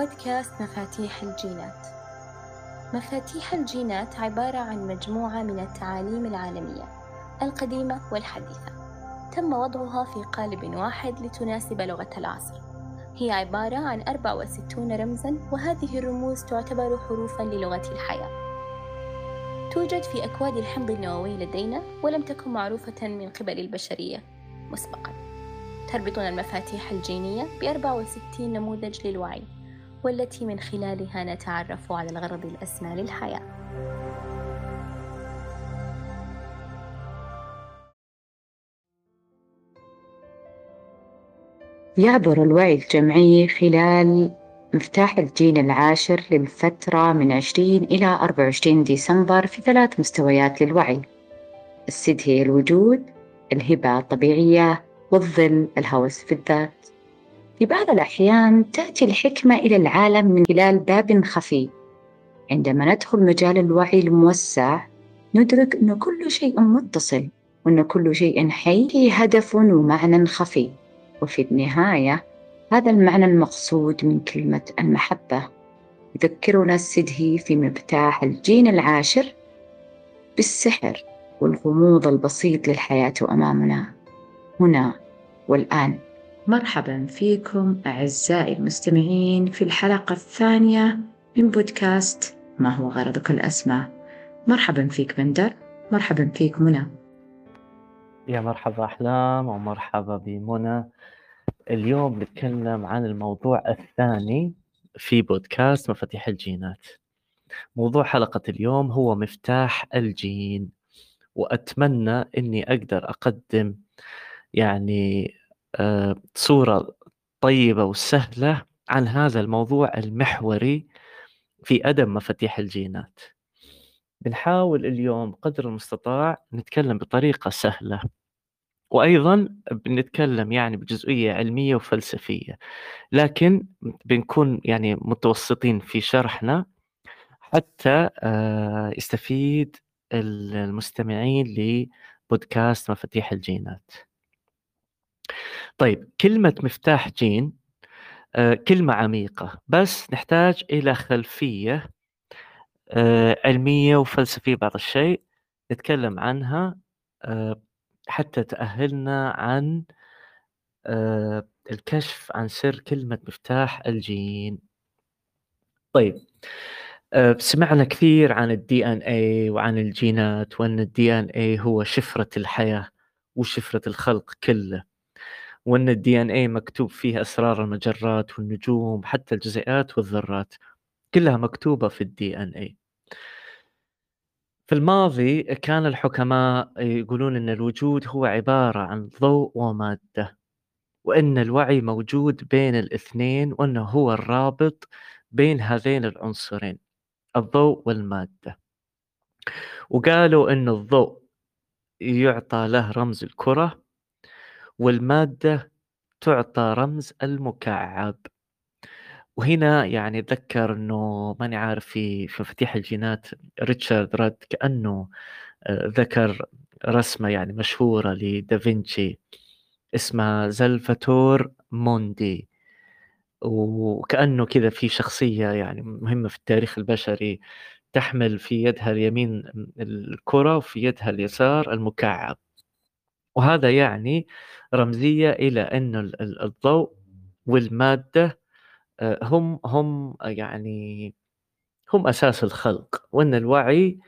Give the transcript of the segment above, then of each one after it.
بودكاست مفاتيح الجينات. مفاتيح الجينات عبارة عن مجموعة من التعاليم العالمية القديمة والحديثة. تم وضعها في قالب واحد لتناسب لغة العصر. هي عبارة عن 64 رمزاً وهذه الرموز تعتبر حروفاً للغة الحياة. توجد في أكواد الحمض النووي لدينا ولم تكن معروفة من قبل البشرية مسبقاً. تربطنا المفاتيح الجينية ب 64 نموذج للوعي. والتي من خلالها نتعرف على الغرض الأسمى للحياة. يعبر الوعي الجمعي خلال مفتاح الجين العاشر للفترة من 20 إلى 24 ديسمبر في ثلاث مستويات للوعي السد هي الوجود الهبة الطبيعية والظل الهوس في الذات في بعض الأحيان تأتي الحكمة إلى العالم من خلال باب خفي. عندما ندخل مجال الوعي الموسع ندرك أن كل شيء متصل وأن كل شيء حي فيه هدف ومعنى خفي. وفي النهاية هذا المعنى المقصود من كلمة المحبة. يذكرنا السدهي في مفتاح الجين العاشر بالسحر والغموض البسيط للحياة أمامنا. هنا والآن. مرحبا فيكم أعزائي المستمعين في الحلقة الثانية من بودكاست ما هو غرضك الأسمى. مرحبا فيك بندر مرحبا فيك منى. يا مرحبا أحلام ومرحبا بمنى. اليوم نتكلم عن الموضوع الثاني في بودكاست مفاتيح الجينات. موضوع حلقة اليوم هو مفتاح الجين وأتمنى أني أقدر أقدم يعني صورة طيبة وسهلة عن هذا الموضوع المحوري في أدم مفاتيح الجينات. بنحاول اليوم قدر المستطاع نتكلم بطريقة سهلة وأيضا بنتكلم يعني بجزئية علمية وفلسفية لكن بنكون يعني متوسطين في شرحنا حتى آه، يستفيد المستمعين لبودكاست مفاتيح الجينات. طيب كلمة مفتاح جين آه، كلمة عميقة بس نحتاج إلى خلفية آه، علمية وفلسفية بعض الشيء نتكلم عنها آه، حتى تأهلنا عن الكشف عن سر كلمة مفتاح الجين. طيب سمعنا كثير عن ال DNA وعن الجينات وأن ال DNA هو شفرة الحياة وشفرة الخلق كله. وإن ال DNA مكتوب فيه أسرار المجرات والنجوم حتى الجزيئات والذرات كلها مكتوبة في ال DNA في الماضي كان الحكماء يقولون إن الوجود هو عبارة عن ضوء ومادة وإن الوعي موجود بين الاثنين وإنه هو الرابط بين هذين العنصرين الضوء والمادة. وقالوا إن الضوء يعطى له رمز الكرة والمادة تعطى رمز المكعب. وهنا يعني أتذكر إنه ماني عارف في مفاتيح الجينات ريتشارد راد كأنه آه، ذكر رسمة يعني مشهورة لدافنشي اسمها زلفاتور موندي. وكأنه كذا في شخصية يعني مهمة في التاريخ البشري تحمل في يدها اليمين الكرة وفي يدها اليسار المكعب. وهذا يعني رمزية إلى أن الضوء والمادة آه، هم هم يعني هم أساس الخلق وأن الوعي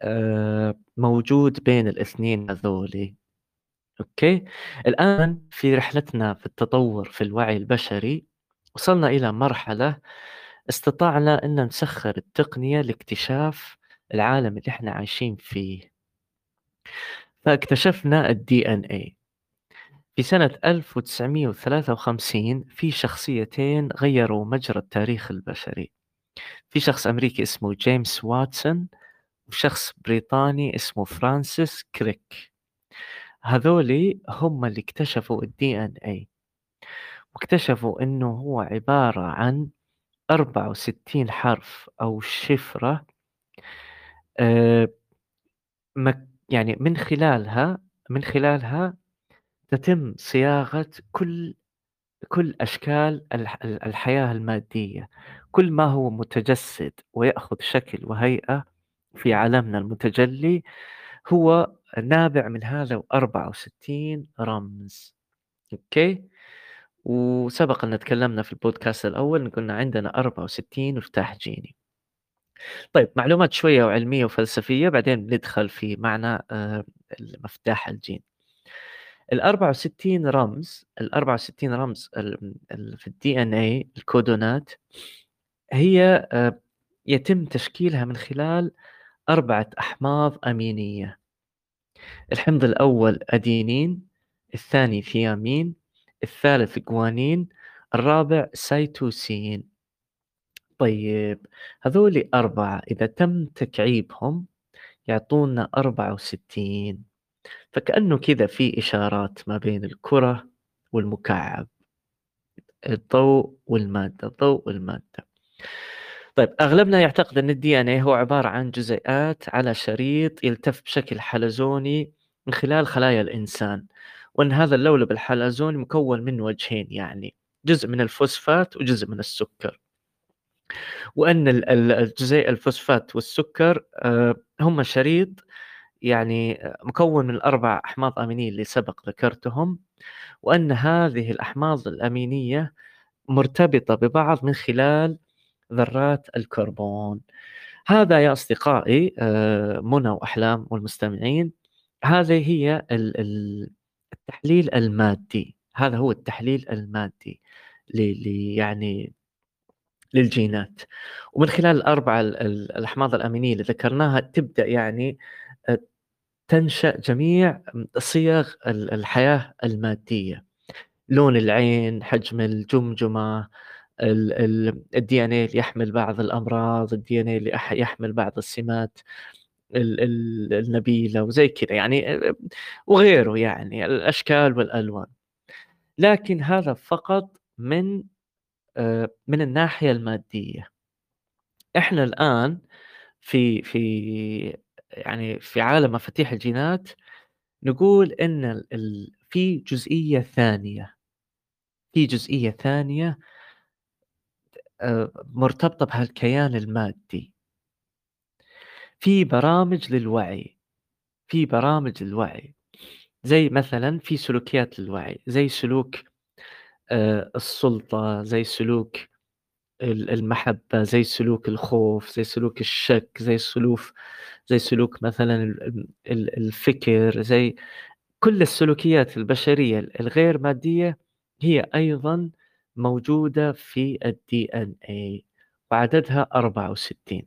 آه، موجود بين الاثنين هذولي. okay؟ الآن في رحلتنا في التطور في الوعي البشري وصلنا إلى مرحلة استطعنا أن نسخر التقنية لاكتشاف العالم اللي إحنا عايشين فيه. فاكتشفنا ال DNA في سنة 1953 في شخصيتين غيروا مجرى التاريخ البشري. في شخص أمريكي اسمه جيمس واتسون وشخص بريطاني اسمه فرانسيس كريك. هذولي هم اللي اكتشفوا ال DNA واكتشفوا إنه هو عبارة عن 64 حرف أو شفرة آه يعني من خلالها من خلالها تتم صياغة كل كل أشكال الحياة المادية. كل ما هو متجسد ويأخذ شكل وهيئة في عالمنا المتجلي هو نابع من هذا 64 رمز. okay؟ وسبق أن تكلمنا في البودكاست الأول قلنا عندنا 64 مفتاح جيني. طيب معلومات شوية وعلمية وفلسفية بعدين بندخل في معنى آه، المفتاح الجين. ال 64 رمز ال 64 رمز في الدي ان اي الكودونات هي آه، يتم تشكيلها من خلال أربعة أحماض أمينية. الحمض الأول أدينين الثاني ثيامين الثالث جوانين الرابع سيتوسين. طيب هذول أربعة إذا تم تكعيبهم يعطونا أربعة وستين. فكأنه كذا في إشارات ما بين الكرة والمكعب الضوء والمادة الضوء والمادة. طيب أغلبنا يعتقد أن الدي إن اي هو عبارة عن جزيئات على شريط يلتف بشكل حلزوني من خلال خلايا الإنسان وأن هذا اللولب الحلزوني مكون من وجهين يعني جزء من الفوسفات وجزء من السكر. وأن الجزيء الفوسفات والسكر آه، هم شريط يعني مكون من الأربع أحماض أمينية اللي سبق ذكرتهم وأن هذه الأحماض الأمينية مرتبطة ببعض من خلال ذرات الكربون. هذا يا أصدقائي آه، منى وأحلام والمستمعين هذه هي التحليل المادي. هذا هو التحليل المادي يعني للجينات. ومن خلال الأربعة الأحماض الأمينية اللي ذكرناها تبدأ يعني آه، تنشأ جميع صيغ الحياة المادية. لون العين حجم الجمجمة الدي ان اللي يحمل بعض الأمراض الدي ان اللي يحمل بعض السمات النبيلة وزي كذا يعني وغيره يعني الأشكال والألوان. لكن هذا فقط من آه، من الناحية المادية. إحنا الآن في في يعني في عالم مفاتيح الجينات نقول إن في جزئية ثانية. في جزئية ثانية آه، مرتبطة بهالكيان المادي. في برامج للوعي. في برامج للوعي. زي مثلا في سلوكيات للوعي. زي سلوك آه، السلطة زي سلوك المحبة زي سلوك الخوف زي سلوك الشك زي سلوك زي سلوك مثلا الفكر زي كل السلوكيات البشرية الغير مادية هي أيضا موجودة في الدي ان اي وعددها 64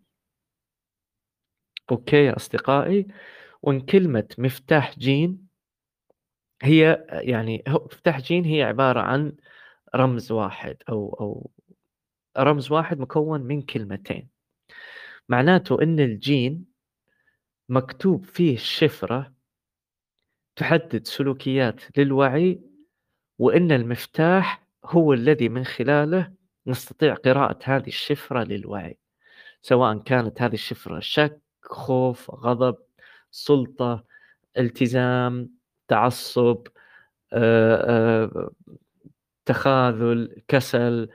okay يا أصدقائي؟ وإن كلمة مفتاح جين هي يعني مفتاح جين هي عبارة عن رمز واحد أو أو رمز واحد مكون من كلمتين. معناته إن الجين مكتوب فيه الشفرة تحدد سلوكيات للوعي وإن المفتاح هو الذي من خلاله نستطيع قراءة هذه الشفرة للوعي سواء كانت هذه الشفرة شك خوف غضب سلطة التزام تعصب آه، آه، تخاذل كسل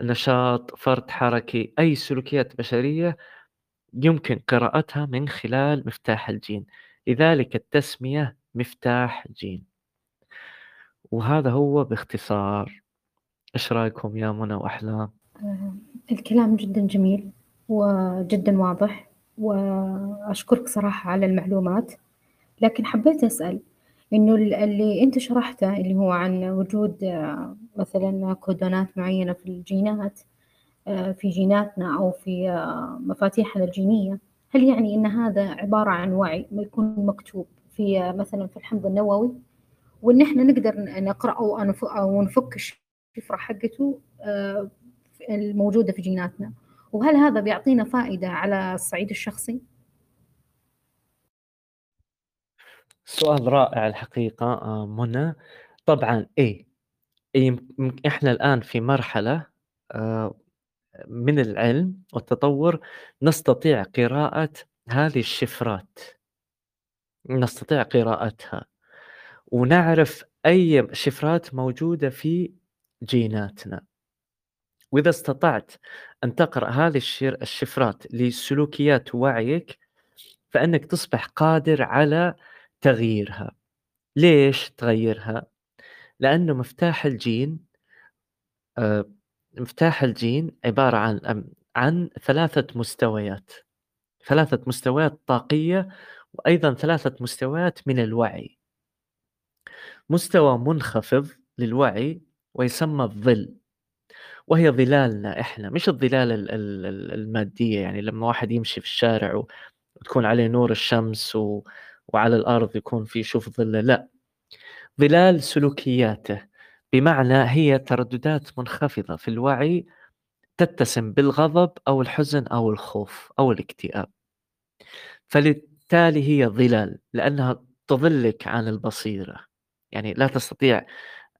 نشاط فرط حركي أي سلوكيات بشرية يمكن قراءتها من خلال مفتاح الجين. لذلك التسمية مفتاح جين. وهذا هو باختصار. إيش رأيكم يا منى واحلام آه، الكلام جدا جميل وجدا واضح وأشكرك صراحة على المعلومات لكن حبيت أسأل إنه اللي أنت شرحته اللي هو عن وجود آه، مثلا كودونات معينة في الجينات آه، في جيناتنا أو في آه، مفاتيحنا الجينية هل يعني إن هذا عبارة عن وعي يكون مكتوب في مثلا في الحمض النووي وإن إحنا نقدر نقرأه أو نفك الشفرة حقته الموجودة في جيناتنا وهل هذا بيعطينا فائدة على الصعيد الشخصي؟ سؤال رائع الحقيقة آه، منى. طبعا إيه إحنا الآن في مرحلة آه، من العلم والتطور نستطيع قراءة هذه الشفرات. نستطيع قراءتها. ونعرف أي شفرات موجودة في جيناتنا. وإذا استطعت أن تقرأ هذه الشفرات لسلوكيات وعيك فإنك تصبح قادر على تغييرها. ليش تغيرها؟ لأنه مفتاح الجين آه، مفتاح الجين عبارة عن عن ثلاثة مستويات. ثلاثة مستويات طاقية وأيضا ثلاثة مستويات من الوعي. مستوى منخفض للوعي ويسمى الظل وهي ظلالنا إحنا. مش الظلال المادية يعني لما واحد يمشي في الشارع وتكون عليه نور الشمس و... وعلى الأرض يكون في يشوف ظله لا. ظلال سلوكياته بمعنى هي ترددات منخفضة في الوعي تتسم بالغضب أو الحزن أو الخوف أو الاكتئاب. فللتالي هي ظلال لأنها تظلك عن البصيرة. يعني لا تستطيع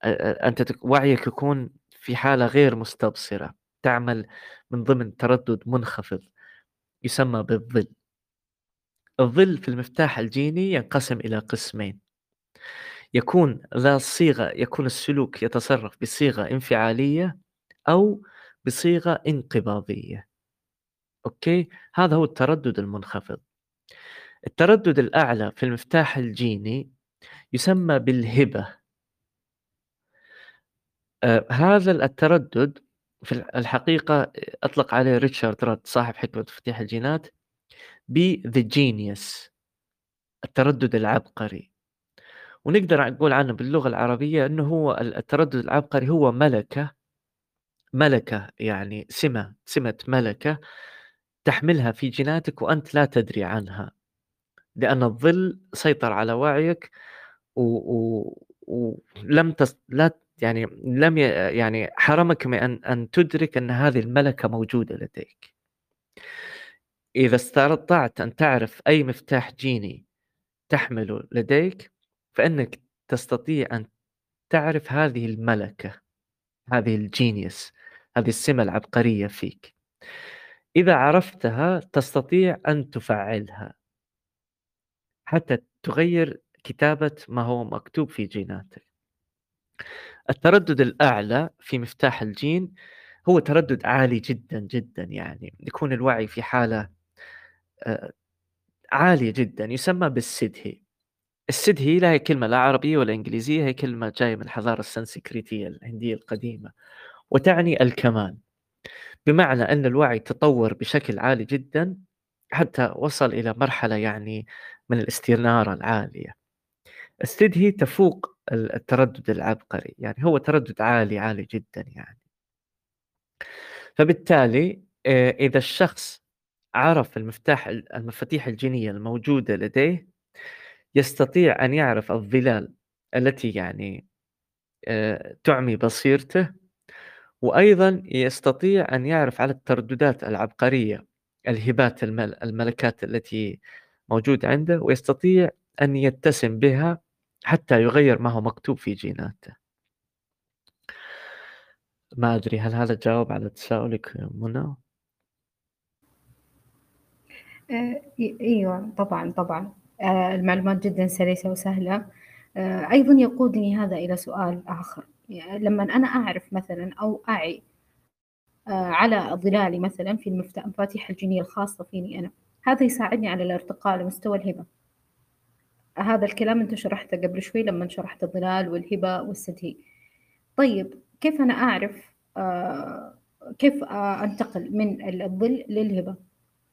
أنت وعيك يكون في حالة غير مستبصرة تعمل من ضمن تردد منخفض يسمى بالظل. الظل في المفتاح الجيني ينقسم إلى قسمين. يكون ذا الصيغة يكون السلوك يتصرف بصيغة انفعالية أو بصيغة انقباضية. okay؟ هذا هو التردد المنخفض. التردد الأعلى في المفتاح الجيني يسمى بالهبة. آه، هذا التردد في الحقيقة أطلق عليه ريتشارد راد صاحب حكمة تفتيح الجينات ب the genius. التردد العبقري. ونقدر نقول عنه باللغة العربية أنه هو التردد العبقري هو ملكة ملكة يعني سمة سمة ملكة تحملها في جيناتك وأنت لا تدري عنها. لأن الظل سيطر على وعيك ولم تس... لا يعني لم ي... يعني حرمك من أن أن تدرك أن هذه الملكة موجودة لديك. إذا استطعت أن تعرف أي مفتاح جيني تحمله لديك فإنك تستطيع أن تعرف هذه الملكة هذه الجينيوس هذه السمة العبقرية فيك. إذا عرفتها تستطيع أن تفعلها. حتى تغير كتابة ما هو مكتوب في جيناتك. التردد الأعلى في مفتاح الجين هو تردد عالي جدا جدا يعني. يكون الوعي في حالة آه، عالية جدا يسمى بالسدهي السدهي لا هي كلمة لا عربية ولا إنجليزية هي كلمة جاية من الحضارة السنسكريتية الهندية القديمة وتعني الكمال. بمعنى أن الوعي تطور بشكل عالي جدا حتى وصل إلى مرحلة يعني من الاستنارة العالية. استدهي تفوق التردد العبقري يعني هو تردد عالي عالي جدا يعني. فبالتالي آه، إذا الشخص عرف المفتاح المفاتيح الجينية الموجودة لديه يستطيع أن يعرف الظلال التي يعني آه، تعمي بصيرته وأيضا يستطيع أن يعرف على الترددات العبقرية الهبات الملكات التي موجودة عنده ويستطيع أن يتسم بها حتى يغير ما هو مكتوب في جيناته ما أدري هل هذا جاوب على تساؤلك منى؟ آه، أيوه طبعا طبعا. آه، المعلومات جدا سلسة وسهلة. آه، أيضا يقودني هذا إلى سؤال آخر. يعني لما أنا أعرف مثلا أو أعي على ظلالي مثلا في المفاتيح الجينية الخاصة فيني أنا هذا يساعدني على الارتقاء لمستوى الهبة. هذا الكلام أنت شرحته قبل شوي لما شرحت الظلال والهبة والسدهي. طيب كيف أنا أعرف آه كيف أنتقل من الظل للهبة؟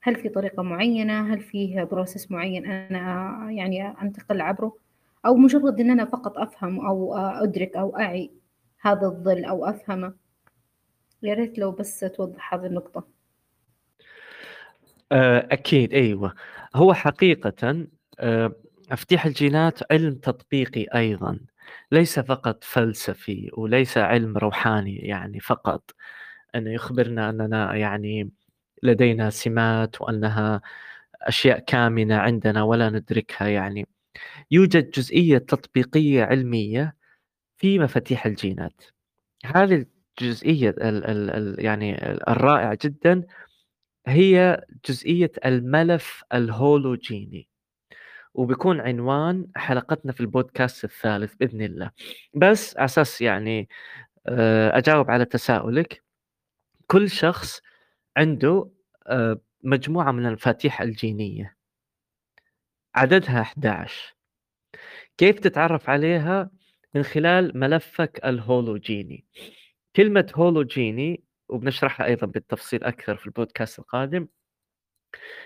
هل في طريقة معينة؟ هل فيه بروسيس معين أنا يعني أنتقل عبره؟ أو مجرد أن أنا فقط أفهم أو أدرك أو أعي هذا الظل أو أفهمه؟ يا ريت لو بس توضح هذه النقطة. آه، أكيد أيوة. هو حقيقة آه، مفاتيح الجينات علم تطبيقي أيضا ليس فقط فلسفي وليس علم روحاني يعني فقط. أنه يخبرنا أننا يعني لدينا سمات وأنها أشياء كامنة عندنا ولا ندركها يعني. يوجد جزئية تطبيقية علمية في مفاتيح الجينات. هذه الجزئية ال ال ال يعني الرائعة جدا هي جزئية الملف الهولوجيني. وبيكون عنوان حلقتنا في البودكاست الثالث بإذن الله. بس أساس يعني آه، أجاوب على تساؤلك. كل شخص عنده آه، مجموعة من المفاتيح الجينية. عددها 11 كيف تتعرف عليها؟ من خلال ملفك الهولوجيني. كلمة هولوجيني وبنشرحها أيضا بالتفصيل أكثر في البودكاست القادم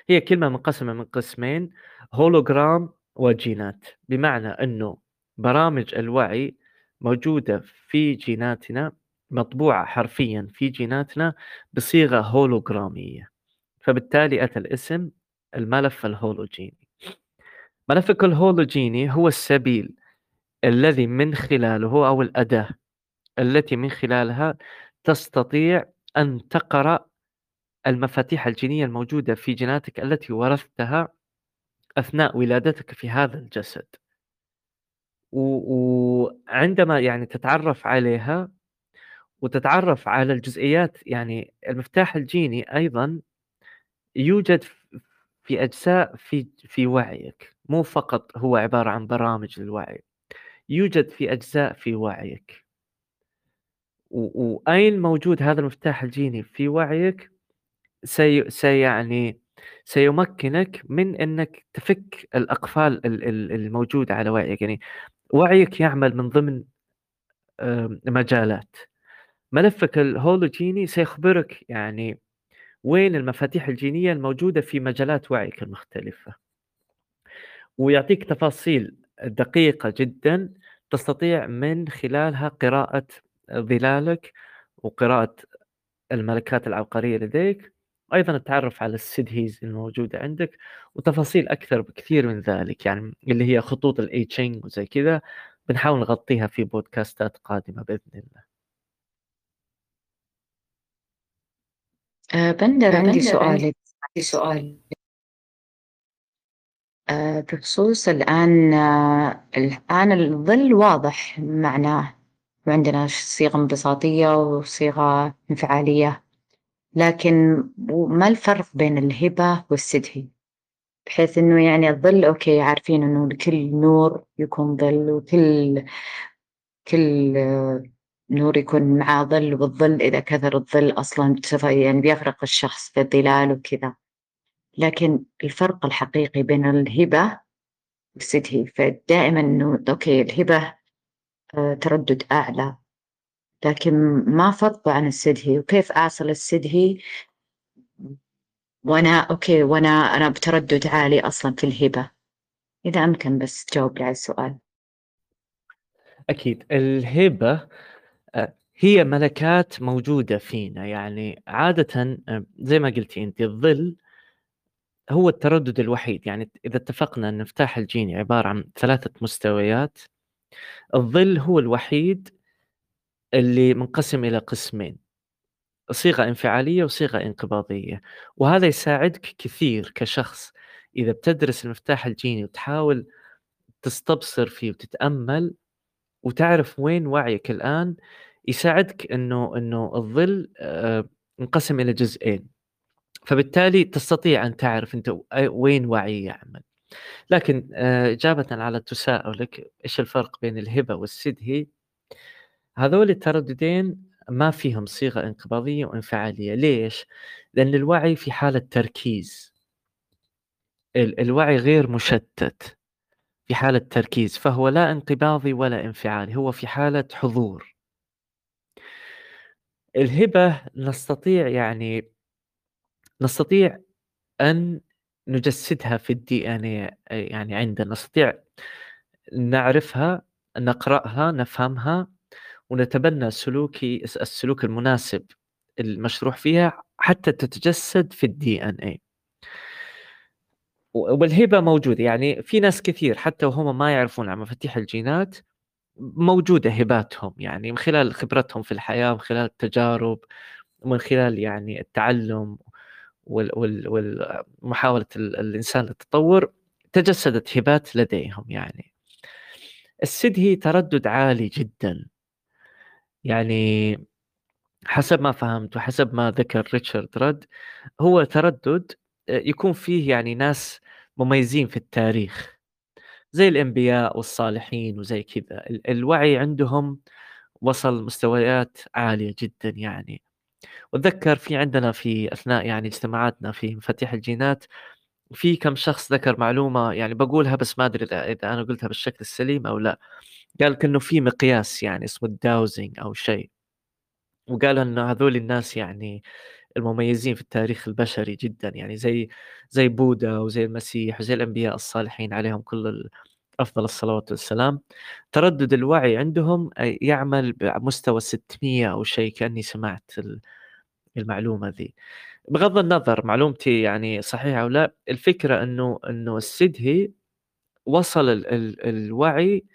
هي كلمة منقسمة من قسمين هولوجرام وجينات. بمعنى أنه برامج الوعي موجودة في جيناتنا مطبوعة حرفيا في جيناتنا بصيغة هولوجرامية فبالتالي أتى الاسم الملف الهولوجيني. ملفك الهولوجيني هو السبيل الذي من خلاله أو الأداة التي من خلالها تستطيع أن تقرأ المفاتيح الجينية الموجودة في جيناتك التي ورثتها أثناء ولادتك في هذا الجسد. وعندما يعني تتعرف عليها وتتعرف على الجزئيات. يعني المفتاح الجيني أيضا يوجد في أجزاء في في وعيك. مو فقط هو عبارة عن برامج للوعي. يوجد في أجزاء في وعيك. وأين موجود هذا المفتاح الجيني في وعيك؟ سي سيعني سيمكنك من إنك تفك الأقفال الموجوده على وعيك. يعني وعيك يعمل من ضمن مجالات. ملفك الهولوجيني سيخبرك يعني وين المفاتيح الجينية الموجودة في مجالات وعيك المختلفة. ويعطيك تفاصيل دقيقة جدا تستطيع من خلالها قراءة ظلالك وقراءة الملكات العبقرية لديك. أيضا التعرف على ال Siddhis الموجودة عندك وتفاصيل أكثر بكثير من ذلك يعني اللي هي خطوط ال I Ching وزي كذا. بنحاول نغطيها في بودكاستات قادمة بإذن الله. أه بندر عندي سؤال. عندي سؤال. أه بخصوص الآن أه الآن الظل واضح معناه. وعندنا صيغة انبساطية وصيغة انفعالية لكن ما الفرق بين الهبة والسدهي بحيث إنه يعني الظل أوكي عارفين إنه لكل نور يكون ظل وكل كل نور يكون معاه ظل والظل إذا كثر الظل أصلا يعني بيغرق الشخص في الظلال وكذا. لكن الفرق الحقيقي بين الهبة وال Siddhi فدائما إنه okay الهبة آه، تردد أعلى. لكن ما فرق عن ال Siddhi وكيف أوصل ال Siddhi؟ وأنا okay وأنا أنا بتردد عالي أصلا في الهبة. إذا أمكن بس تجاوب على السؤال. أكيد. الهبة هي ملكات موجودة فينا. يعني عادة آه، زي ما قلتي أنت الظل هو التردد الوحيد. يعني إذا اتفقنا أن مفتاح الجيني عبارة عن ثلاثة مستويات الظل هو الوحيد اللي منقسم إلى قسمين صيغة انفعالية وصيغة انقباضية. وهذا يساعدك كثير كشخص. إذا بتدرس المفتاح الجيني وتحاول تستبصر فيه وتتأمل وتعرف وين وعيك الآن يساعدك إنه إنه الظل آه، انقسم إلى جزئين. فبالتالي تستطيع أن تعرف أنت وين وعي يعمل. لكن آه، إجابة على تساؤلك إيش الفرق بين الهبة والسدهي هذول الترددين ما فيهم صيغة انقباضية وانفعالية. ليش؟ لأن الوعي في حالة تركيز. الوعي غير مشتت في حالة تركيز فهو لا انقباضي ولا انفعالي هو في حالة حضور. الهبة نستطيع يعني نستطيع أن نجسدها في ال DNA يعني عندنا نستطيع نعرفها نقرأها نفهمها ونتبنى سلوكي السلوك المناسب المشروح فيها حتى تتجسد في ال DNA والهبة موجودة يعني في ناس كثير حتى وهم ما يعرفون عن مفاتيح الجينات موجودة هباتهم يعني من خلال خبرتهم في الحياة من خلال التجارب ومن خلال يعني التعلم ومحاوله الإنسان للتطور تجسدت هبات لديهم يعني. السد هي تردد عالي جدا. يعني حسب ما فهمت وحسب ما ذكر ريتشارد رد هو تردد آه، يكون فيه يعني ناس مميزين في التاريخ. زي الأنبياء والصالحين وزي كذا. الوعي عندهم وصل مستويات عالية جدا يعني. وأتذكر في عندنا في أثناء يعني اجتماعاتنا في مفاتيح الجينات في كم شخص ذكر معلومة يعني بقولها بس ما أدري إذا أنا قلتها بالشكل السليم أو لا. قال إنه في مقياس يعني اسمه الداوزنج أو شيء. وقال إنه هذول الناس يعني المميزين في التاريخ البشري جدا يعني زي زي بوذا وزي المسيح وزي الأنبياء الصالحين عليهم كل أفضل الصلوات والسلام. تردد الوعي عندهم يعمل بمستوى 600 أو شيء كأني سمعت المعلومة ذي. بغض النظر معلومتي يعني صحيحة أو لا الفكرة إنه إنه السدهي وصل ال ال الوعي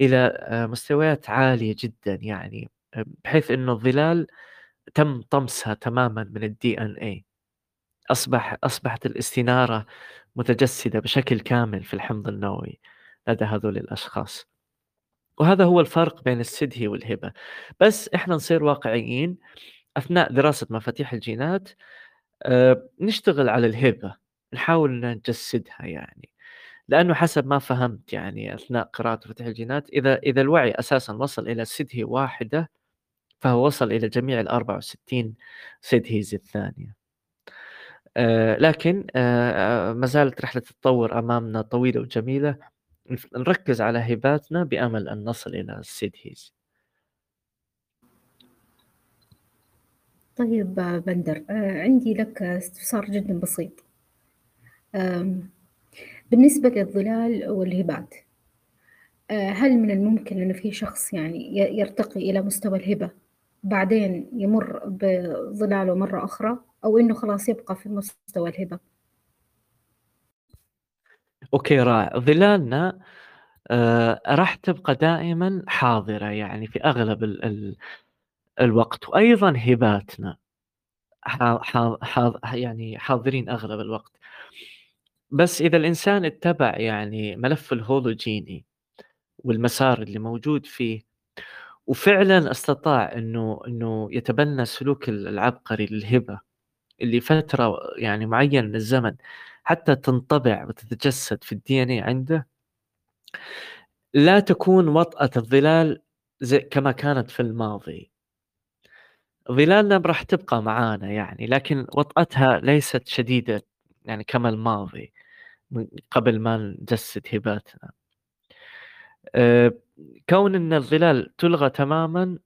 إلى آه، مستويات عالية جدا يعني بحيث إنه الظلال تم طمسها تماما من الدي ان اي أصبح أصبحت الاستنارة متجسدة بشكل كامل في الحمض النووي لدى هذول الأشخاص. وهذا هو الفرق بين السدهي والهبة. بس إحنا نصير واقعيين. أثناء دراسة مفاتيح الجينات آه، نشتغل على الهبة. نحاول نجسدها يعني. لأنه حسب ما فهمت يعني أثناء قراءة مفاتيح الجينات إذا إذا الوعي أساسا وصل إلى سدهي واحدة فهو وصل إلى جميع ال 64 سدهيز الثانية. آه لكن آه ما زالت رحلة التطور أمامنا طويلة وجميلة نركز على هباتنا بأمل أن نصل إلى السدهيز. طيب بندر آه، عندي لك استفسار جدا بسيط بالنسبة للظلال والهبات آه، هل من الممكن أن في شخص يعني يرتقي إلى مستوى الهبة بعدين يمر بظلاله مرة أخرى أو إنه خلاص يبقى في مستوى الهبة. أوكي رائع. ظلالنا آه راح تبقى دائما حاضرة يعني في أغلب ال ال الوقت. وأيضا هباتنا. يعني حاضرين أغلب الوقت. بس إذا الإنسان اتبع يعني ملف الهولوجيني والمسار اللي موجود فيه وفعلا أستطاع إنه إنه يتبنى سلوك العبقري للهبة اللي فترة يعني معينة من الزمن حتى تنطبع وتتجسد في الدي إن عنده. لا تكون وطأة الظلال زي كما كانت في الماضي. ظلالنا راح تبقى معانا يعني لكن وطأتها ليست شديدة يعني كما الماضي قبل ما نجسد هباتنا. كون إن الظلال تلغى تماما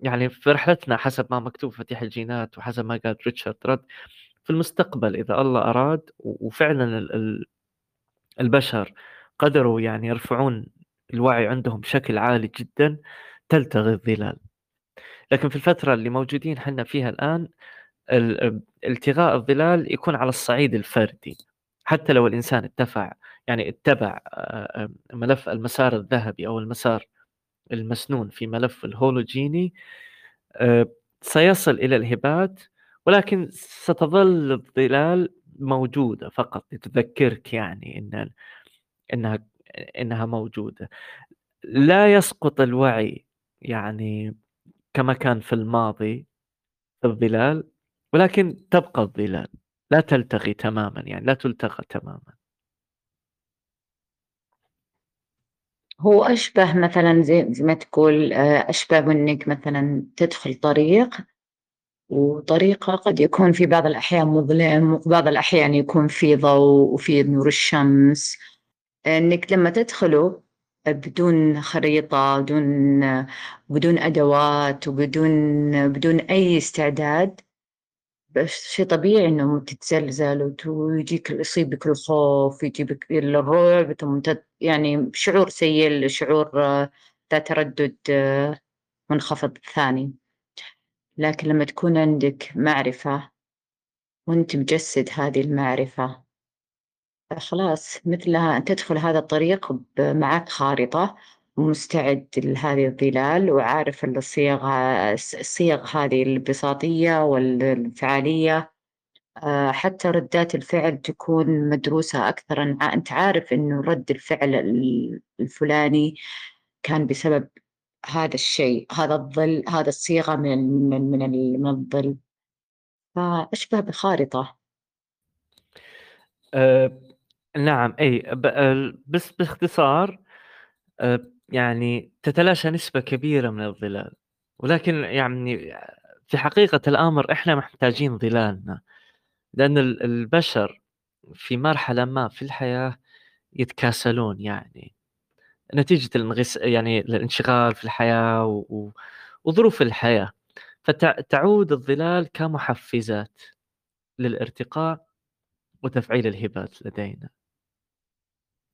يعني في رحلتنا حسب ما مكتوب فتيح الجينات وحسب ما قال ريتشارد رد في المستقبل إذا الله أراد وفعلا البشر قدروا يعني يرفعون الوعي عندهم بشكل عالي جدا تلتغي الظلال. لكن في الفترة اللي موجودين حنا فيها الآن التغاء الظلال يكون على الصعيد الفردي حتى لو الإنسان اتفع يعني اتبع ملف المسار الذهبي أو المسار المسنون في ملف الهولوجيني سيصل إلى الهبات ولكن ستظل الظلال موجودة فقط لتذكرك يعني إن إنها إنها موجودة. لا يسقط الوعي يعني كما كان في الماضي في الظلال ولكن تبقى الظلال لا تلتغي تماما يعني لا تلتغى تماما. هو أشبه مثلا زي, زي ما تقول آه، أشبه إنك مثلا تدخل طريق وطريقة قد يكون في بعض الأحيان مظلم وبعض الأحيان يكون في ضوء وفي نور الشمس. إنك لما تدخله بدون خريطة بدون بدون أدوات وبدون بدون أي استعداد شيء طبيعي إنه تتزلزل ويجيك يصيبك الخوف يجيبك الرعب ثم يعني شعور سيء شعور ذا تردد منخفض ثاني. لكن لما تكون عندك معرفة وأنت مجسد هذه المعرفة خلاص مثلها تدخل هذا الطريق معك خارطة. ومستعد لهذه الظلال وعارف الصيغ الصيغ هذه البساطية والفعالية آه، حتى ردات الفعل تكون مدروسة أكثر. أنت عارف إنه رد الفعل الفلاني كان بسبب هذا الشيء هذا الظل هذا الصيغة من من من, من الظل. فأشبه بخارطة. أه نعم إي بس باختصار أه يعني تتلاشى نسبة كبيرة من الظلال. ولكن يعني في حقيقة الأمر إحنا محتاجين ظلالنا لأن البشر في مرحلة ما في الحياة يتكاسلون يعني. نتيجة الانغس يعني الانشغال في الحياة و... وظروف الحياة. فتعود الظلال كمحفزات للارتقاء وتفعيل الهبات لدينا.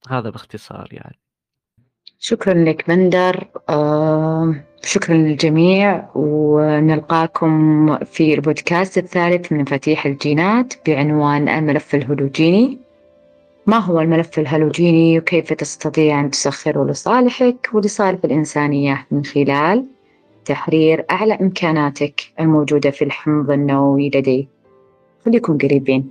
هذا باختصار يعني. شكرا لك بندر آه شكرا للجميع ونلقاكم في البودكاست الثالث من مفاتيح الجينات بعنوان الملف الهلوجيني. ما هو الملف الهلوجيني وكيف تستطيع أن تسخره لصالحك ولصالح الإنسانية من خلال تحرير أعلى إمكاناتك الموجودة في الحمض النووي لديك خليكم قريبين.